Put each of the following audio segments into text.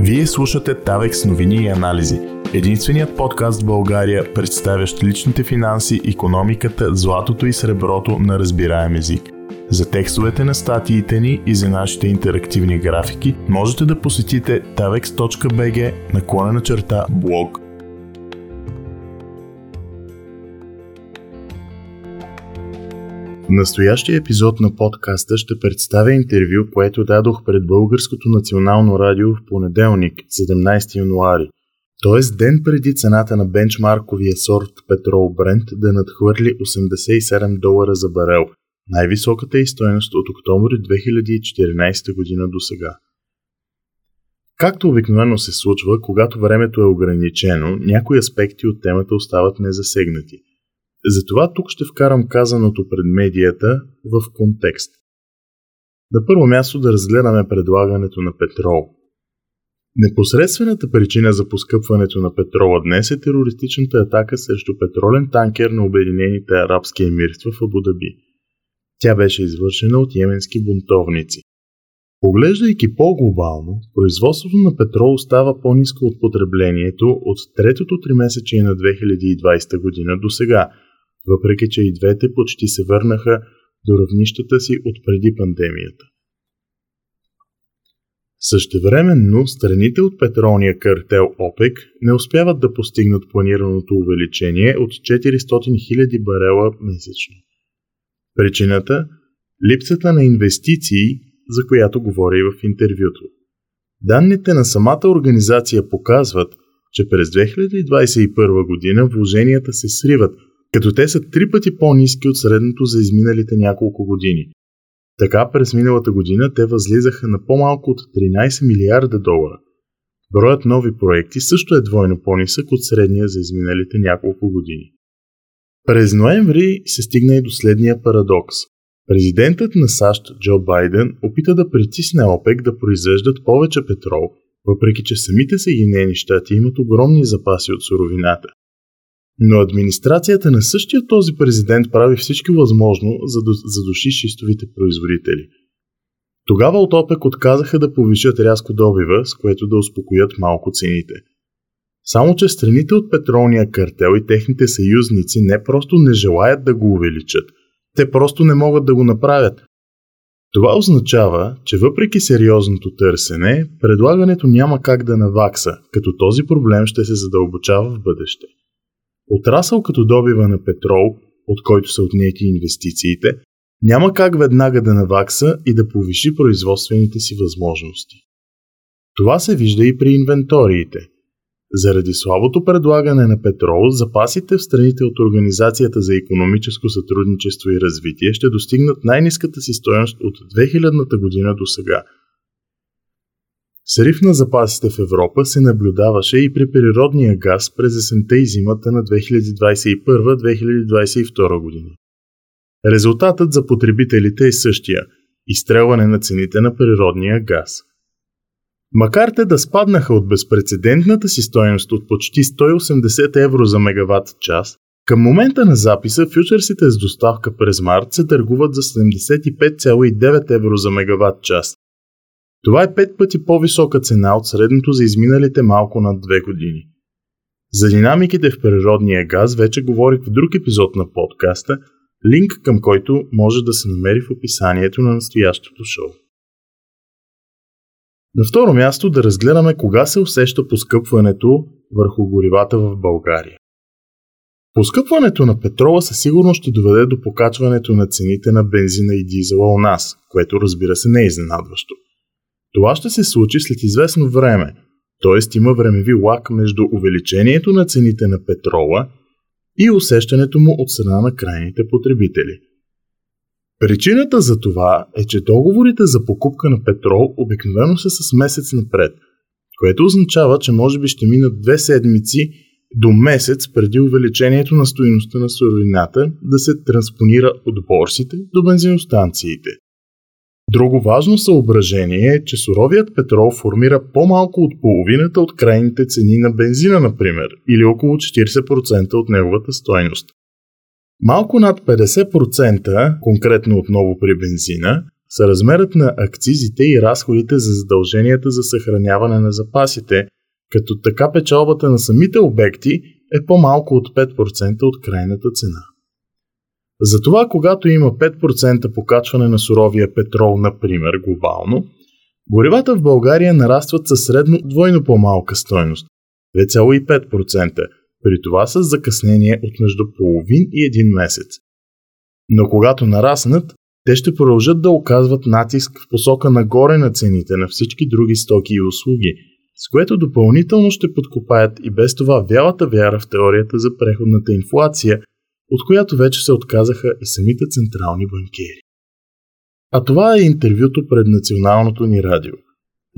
Вие слушате Тавекс новини и анализи. Единственият подкаст в България, представящ личните финанси, економиката, златото и среброто на разбираем език. За текстовете на статиите ни и за нашите интерактивни графики можете да посетите tavex.bg наклонена черта блог. Настоящия епизод на подкаста ще представя интервю, което дадох пред Българското национално радио в понеделник, 17 януари, т.е. ден преди цената на бенчмарковия сорт петрол Брент да надхвърли 87 долара за барел, най-високата и стоеност от октомври 2014 година до сега. Както обикновено се случва, когато времето е ограничено, някои аспекти от темата остават незасегнати – затова тук ще вкарам казаното пред медията в контекст. На първо място да разгледаме предлагането на петрол. Непосредствената причина за поскъпването на петрола днес е терористичната атака срещу петролен танкер на Обединените арабски емирства в Абудаби. Тя беше извършена от йеменски бунтовници. Поглеждайки по-глобално, производството на петрол става по-низко от потреблението от третото тримесечие на 2020 година до сега – въпреки че и двете почти се върнаха до равнищата си от преди пандемията. Същевременно, страните от петролния картел ОПЕК не успяват да постигнат планираното увеличение от 400 000 барела месечно. Причината – липсата на инвестиции, за която говоря и в интервюто. Данните на самата организация показват, че през 2021 година вложенията се сриват – като те са три пъти по-низки от средното за изминалите няколко години. Така през миналата година те възлизаха на по-малко от 13 милиарда долара. Броят нови проекти също е двойно по-нисък от средния за изминалите няколко години. През ноември се стигна и до следния парадокс. Президентът на САЩ Джо Байден опита да притисне ОПЕК да произвеждат повече петрол, въпреки че самите Съединени щати имат огромни запаси от суровината. Но администрацията на същия този президент прави всички възможно, за да задуши шистовите производители. Тогава от ОПЕК отказаха да повишат рязко добива, с което да успокоят малко цените. Само, че страните от петролния картел и техните съюзници не просто не желаят да го увеличат, те просто не могат да го направят. Това означава, че въпреки сериозното търсене, предлагането няма как да навакса, като този проблем ще се задълбочава в бъдеще. Отрасъл като добива на петрол, от който са отнети инвестициите, няма как веднага да навакса и да повиши производствените си възможности. Това се вижда и при инвенториите. Заради слабото предлагане на петрол, запасите в страните от Организацията за економическо сътрудничество и развитие ще достигнат най-низката си стоеност от 2000 година до сега – Срив на запасите в Европа се наблюдаваше и при природния газ през есента и зимата на 2021-2022 година. Резултатът за потребителите е същия – изстрелване на цените на природния газ. Макар те да спаднаха от безпредседентната си стоеност от почти 180 евро за мегаватт час, към момента на записа фьючерсите с доставка през март се търгуват за 75,9 евро за мегаватт час, това е пет пъти по-висока цена от средното за изминалите малко над две години. За динамиките в природния газ вече говорих в друг епизод на подкаста, линк към който може да се намери в описанието на настоящото шоу. На второ място да разгледаме кога се усеща поскъпването върху горивата в България. Поскъпването на петрола със сигурност ще доведе до покачването на цените на бензина и дизела у нас, което разбира се не е изненадващо – това ще се случи след известно време, т.е. има времеви лак между увеличението на цените на петрола и усещането му от страна на крайните потребители. Причината за това е, че договорите за покупка на петрол обикновено са с месец напред, което означава, че може би ще минат две седмици до месец преди увеличението на стоеността на суровината да се транспонира от борсите до бензиностанциите. Друго важно съображение е, че суровият петрол формира по-малко от половината от крайните цени на бензина, например, или около 40% от неговата стойност. Малко над 50%, конкретно отново при бензина, са размерът на акцизите и разходите за задълженията за съхраняване на запасите, като така печалбата на самите обекти е по-малко от 5% от крайната цена. Затова, когато има 5% покачване на суровия петрол, например, глобално, горивата в България нарастват със средно двойно по-малка стойност – 2,5%, при това с закъснение от между половин и един месец. Но когато нараснат, те ще продължат да оказват натиск в посока нагоре на цените на всички други стоки и услуги, с което допълнително ще подкопаят и без това вялата вяра в теорията за преходната инфлация, от която вече се отказаха и самите централни банкери. А това е интервюто пред националното ни радио.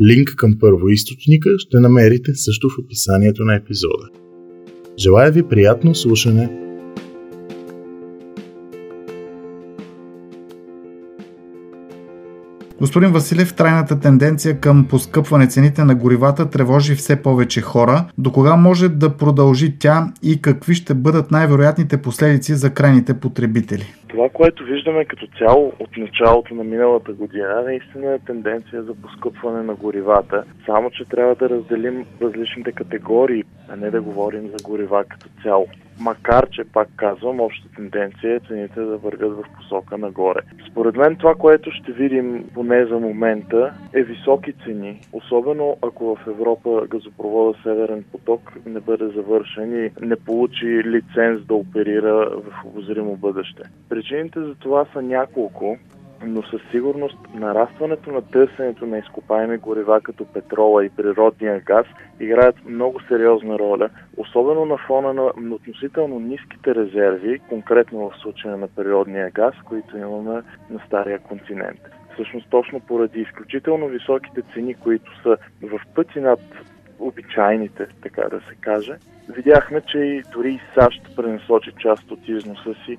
Линк към първоисточника ще намерите също в описанието на епизода. Желая ви приятно слушане Господин Василев, трайната тенденция към поскъпване цените на горивата тревожи все повече хора. До кога може да продължи тя и какви ще бъдат най-вероятните последици за крайните потребители? Това, което виждаме като цяло от началото на миналата година, наистина е тенденция за поскъпване на горивата. Само, че трябва да разделим различните категории, а не да говорим за горива като цяло. Макар, че пак казвам, общата тенденция е цените да вървят в посока нагоре. Според мен това, което ще видим поне за момента е високи цени, особено ако в Европа газопровода Северен поток не бъде завършен и не получи лиценз да оперира в обозримо бъдеще. Причините за това са няколко, но със сигурност нарастването на търсенето на изкопаеми горива като петрола и природния газ играят много сериозна роля, особено на фона на относително ниските резерви, конкретно в случая на природния газ, които имаме на Стария континент. Всъщност точно поради изключително високите цени, които са в пъти над обичайните, така да се каже, видяхме, че и дори и САЩ пренасочи част от износа си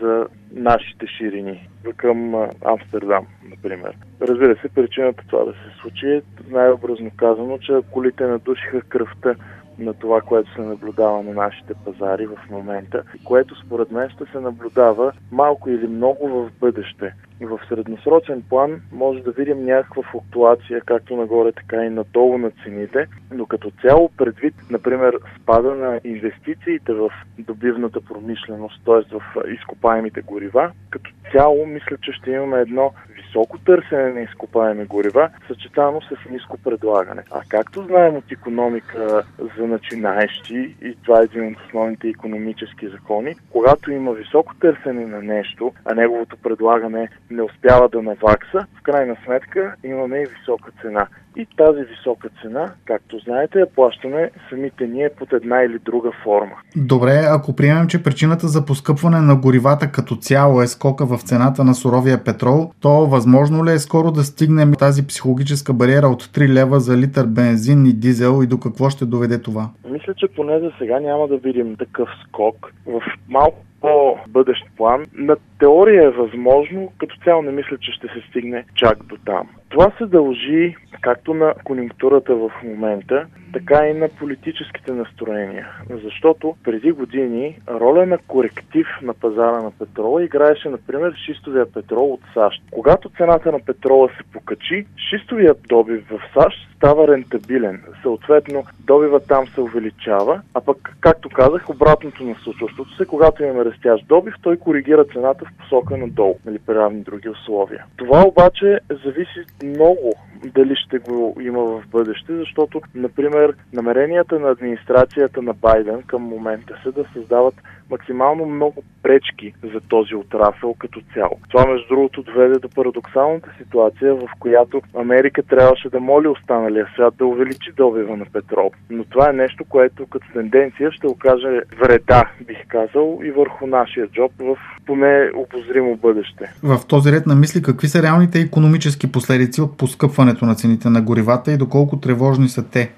за нашите ширини към Амстердам, например. Разбира се, причината това да се случи е най-образно казано, че колите надушиха кръвта на това, което се наблюдава на нашите пазари в момента, което според мен ще се наблюдава малко или много в бъдеще. В средносрочен план може да видим някаква флуктуация, както нагоре, така и надолу на цените, но като цяло предвид, например, спада на инвестициите в добивната промишленост, т.е. в изкопаемите горива, като цяло мисля, че ще имаме едно високо търсене на изкопаеми горива, съчетано с ниско предлагане. А както знаем от економика за начинаещи, и това е един от основните економически закони, когато има високо търсене на нещо, а неговото предлагане не успява да навакса, в крайна сметка имаме и висока цена. И тази висока цена, както знаете, я плащаме самите ние под една или друга форма. Добре, ако приемем, че причината за поскъпване на горивата като цяло е скока в цената на суровия петрол, то възможно ли е скоро да стигнем тази психологическа бариера от 3 лева за литър бензин и дизел и до какво ще доведе това? Мисля, че поне за сега няма да видим такъв скок. В малко по-бъдещ план. На теория е възможно, като цяло не мисля, че ще се стигне чак до там. Това се дължи както на конъюнктурата в момента, така и на политическите настроения. Защото преди години роля на коректив на пазара на петрола играеше, например, шистовия петрол от САЩ. Когато цената на петрола се покачи, шистовия добив в САЩ става рентабилен. Съответно, добива там се увеличава, а пък, както казах, обратното на случващото се, когато имаме растящ добив, той коригира цената посока надолу, нали, при равни други условия. Това обаче зависи много дали ще го има в бъдеще, защото, например, намеренията на администрацията на Байден към момента са да създават максимално много пречки за този отрасъл като цяло. Това, между другото, доведе до парадоксалната ситуация, в която Америка трябваше да моли останалия свят да увеличи добива на петрол. Но това е нещо, което като тенденция ще окаже вреда, бих казал, и върху нашия джоб в поне обозримо бъдеще. В този ред на мисли, какви са реалните економически последици от поскъпването на цените на горивата и доколко тревожни са те?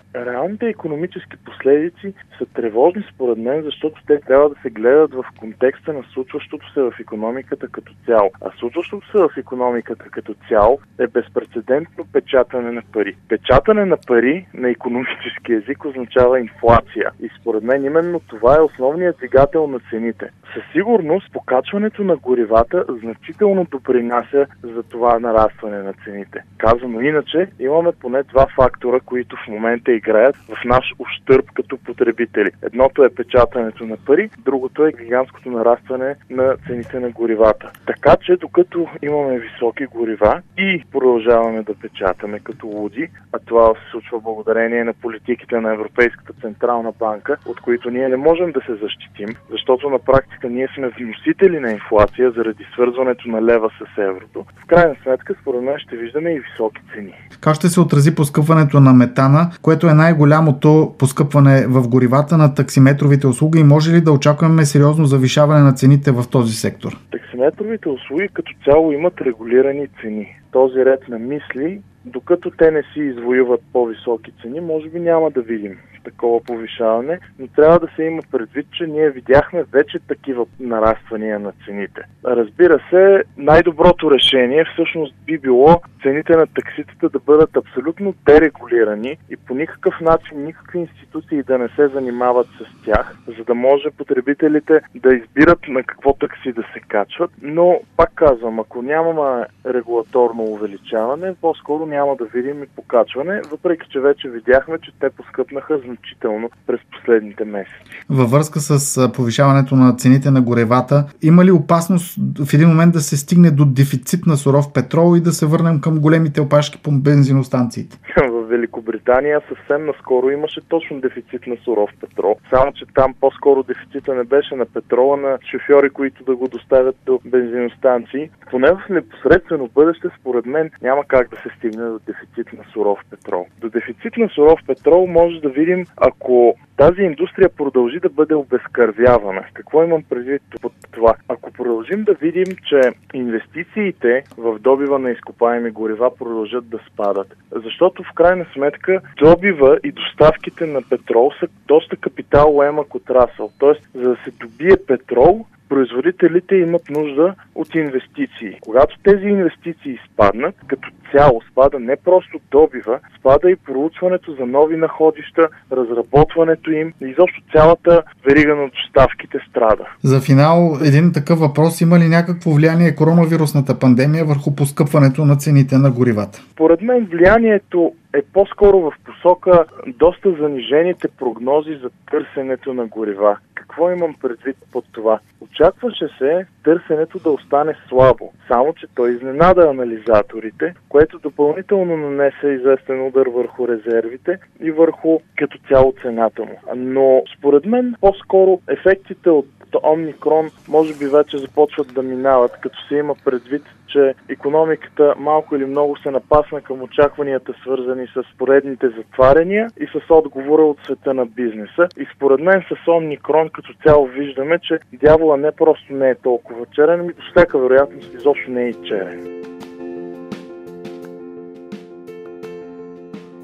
Социалните и економически последици са тревожни според мен, защото те трябва да се гледат в контекста на случващото се в економиката като цяло. А случващото се в економиката като цяло е безпредседентно печатане на пари. Печатане на пари на економически език означава инфлация. И според мен именно това е основният двигател на цените. Със сигурност покачването на горивата значително допринася за това нарастване на цените. Казано иначе, имаме поне два фактора, които в момента играят в наш ущърп като потребители. Едното е печатането на пари, другото е гигантското нарастване на цените на горивата. Така че докато имаме високи горива и продължаваме да печатаме като луди, а това се случва благодарение на политиките на Европейската централна банка, от които ние не можем да се защитим, защото на практика ние сме вносители на инфлация заради свързването на лева с еврото. В крайна сметка, според мен, ще виждаме и високи цени. Как ще се отрази поскъпването на метана, което е най-голямото поскъпване в горивата на таксиметровите услуги и може ли да очакваме сериозно завишаване на цените в този сектор? Таксиметровите услуги като цяло имат регулирани цени. Този ред на мисли, докато те не си извоюват по-високи цени, може би няма да видим такова повишаване, но трябва да се има предвид, че ние видяхме вече такива нараствания на цените. Разбира се, най-доброто решение всъщност би било цените на такситата да бъдат абсолютно дерегулирани и по никакъв начин никакви институции да не се занимават с тях, за да може потребителите да избират на какво такси да се качват. Но, пак казвам, ако нямаме регулаторно увеличаване, по-скоро няма да видим и покачване, въпреки че вече видяхме, че те поскъпнаха значително през последните месеци. Във връзка с повишаването на цените на горевата, има ли опасност в един момент да се стигне до дефицит на суров петрол и да се върнем към големите опашки по бензиностанциите? Великобритания съвсем наскоро имаше точно дефицит на суров петрол. Само, че там по-скоро дефицита не беше на петрола, на шофьори, които да го доставят до бензиностанции. Поне в непосредствено бъдеще, според мен, няма как да се стигне до дефицит на суров петрол. До дефицит на суров петрол може да видим, ако тази индустрия продължи да бъде обезкървявана. Какво имам предвид под това? Ако продължим да видим, че инвестициите в добива на изкопаеми горива продължат да спадат, защото в крайна сметка добива и доставките на петрол са доста капиталоемък отрасъл. Тоест, за да се добие петрол, производителите имат нужда от инвестиции. Когато тези инвестиции спаднат, като цяло спада не просто добива, спада и проучването за нови находища, разработването им, изобщо цялата верига на доставките страда. За финал, един такъв въпрос има ли някакво влияние коронавирусната пандемия върху поскъпването на цените на горивата? Поред мен влиянието е по-скоро в посока доста занижените прогнози за търсенето на горива. Какво имам предвид под това? Очакваше се търсенето да остане слабо, само че той изненада анализаторите, което допълнително нанесе известен удар върху резервите и върху като цяло цената му. Но според мен по-скоро ефектите от Омикрон може би вече започват да минават, като се има предвид, че економиката малко или много се напасна към очакванията, свързани с поредните затваряния и с отговора от света на бизнеса. И според мен с Омикрон като цяло виждаме, че дявола не просто не е толкова черен, ами до всяка вероятност изобщо не е и черен.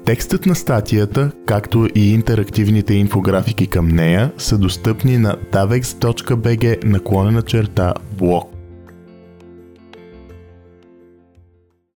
Текстът на статията, както и интерактивните инфографики към нея са достъпни на davex.bg наклонена черта блог.